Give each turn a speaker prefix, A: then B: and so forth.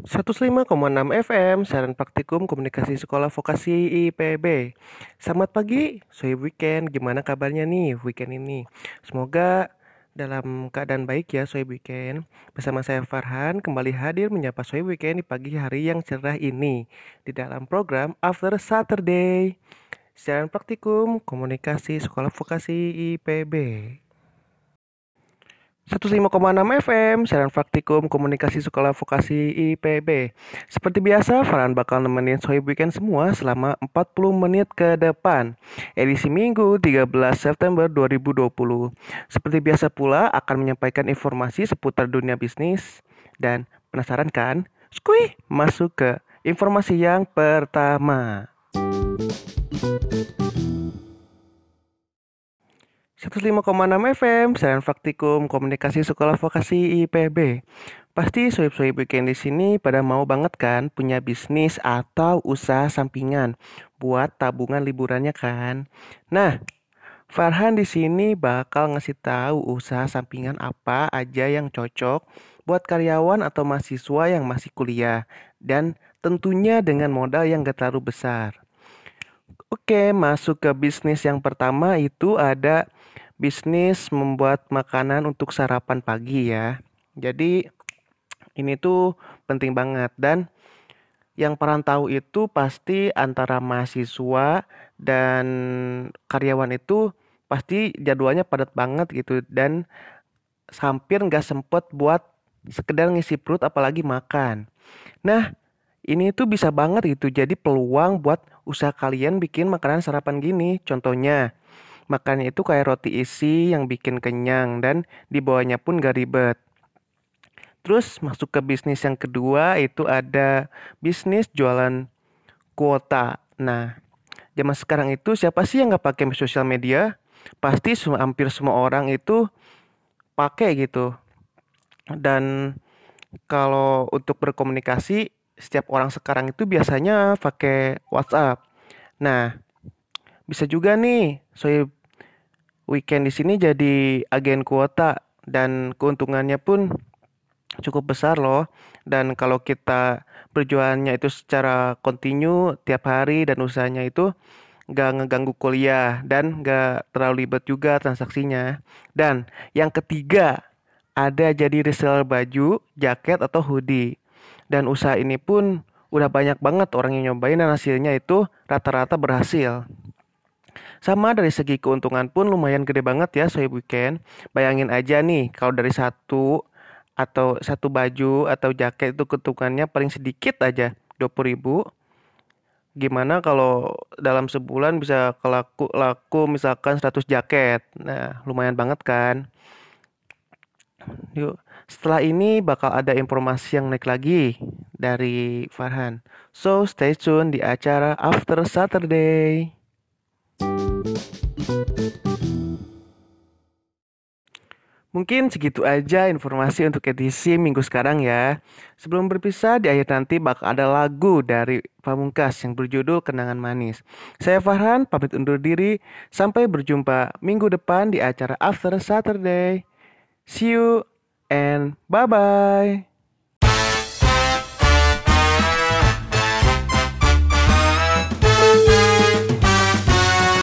A: 105,6 FM, saran praktikum komunikasi sekolah vokasi IPB. Selamat pagi, soy weekend. Gimana kabarnya nih weekend ini? Semoga dalam keadaan baik ya soy weekend. Bersama saya Farhan kembali hadir menyapa soy weekend di pagi hari yang cerah ini di dalam program After Saturday. Siaran praktikum komunikasi sekolah vokasi IPB. 105,6 FM, siaran praktikum komunikasi sekolah vokasi IPB. Seperti biasa, Farhan bakal nemenin Sohib Weekend semua selama 40 menit ke depan. Edisi Minggu 13 September 2020. Seperti biasa pula akan menyampaikan informasi seputar dunia bisnis. Dan penasaran kan? Skui, masuk ke informasi yang pertama. 105,6 FM, Siaran Faktikum Komunikasi Sekolah Vokasi IPB. Pasti soib-soib weekend di sini pada mau banget kan punya bisnis atau usaha sampingan buat tabungan liburannya kan. Nah, Farhan di sini bakal ngasih tahu usaha sampingan apa aja yang cocok buat karyawan atau mahasiswa yang masih kuliah dan tentunya dengan modal yang gak terlalu besar. Oke, masuk ke bisnis yang pertama itu ada bisnis membuat makanan untuk sarapan pagi ya. Jadi ini tuh penting banget dan yang perantau itu pasti antara mahasiswa dan karyawan itu pasti jadwalnya padat banget gitu dan hampir nggak sempet buat sekedar ngisi perut apalagi makan. Nah ini tuh bisa banget gitu jadi peluang buat usaha kalian bikin makanan sarapan gini. Contohnya Makannya itu kayak roti isi yang bikin kenyang dan dibawanya pun gak ribet. Terus masuk ke bisnis yang kedua itu ada bisnis jualan kuota. Nah, zaman sekarang itu siapa sih yang nggak pakai sosial media? Pasti hampir semua orang itu pakai gitu. Dan kalau untuk berkomunikasi, setiap orang sekarang itu biasanya pakai WhatsApp. Nah, bisa juga nih, saya weekend di sini jadi agen kuota dan keuntungannya pun cukup besar loh. Dan kalau kita berjualannya itu secara kontinu tiap hari dan usahanya itu gak ngeganggu kuliah dan gak terlalu ribet juga transaksinya. Dan yang ketiga ada jadi reseller baju, jaket atau hoodie. Dan usaha ini pun udah banyak banget orang yang nyobain dan hasilnya itu rata-rata berhasil. Sama dari segi keuntungan pun lumayan gede banget ya soy weekend. Bayangin aja nih kalau dari satu atau satu baju atau jaket itu keuntungannya paling sedikit aja 20 ribu. Gimana kalau dalam sebulan bisa kelaku laku misalkan 100 jaket. Nah, lumayan banget kan. Yuk, setelah ini bakal ada informasi yang naik lagi dari Farhan. So, stay tune di acara After Saturday. Mungkin segitu aja informasi untuk edisi minggu sekarang ya. Sebelum berpisah, di akhir nanti bakal ada lagu dari Pamungkas yang berjudul Kenangan Manis. Saya Farhan, pamit undur diri. Sampai berjumpa minggu depan di acara After Saturday. See you and bye-bye.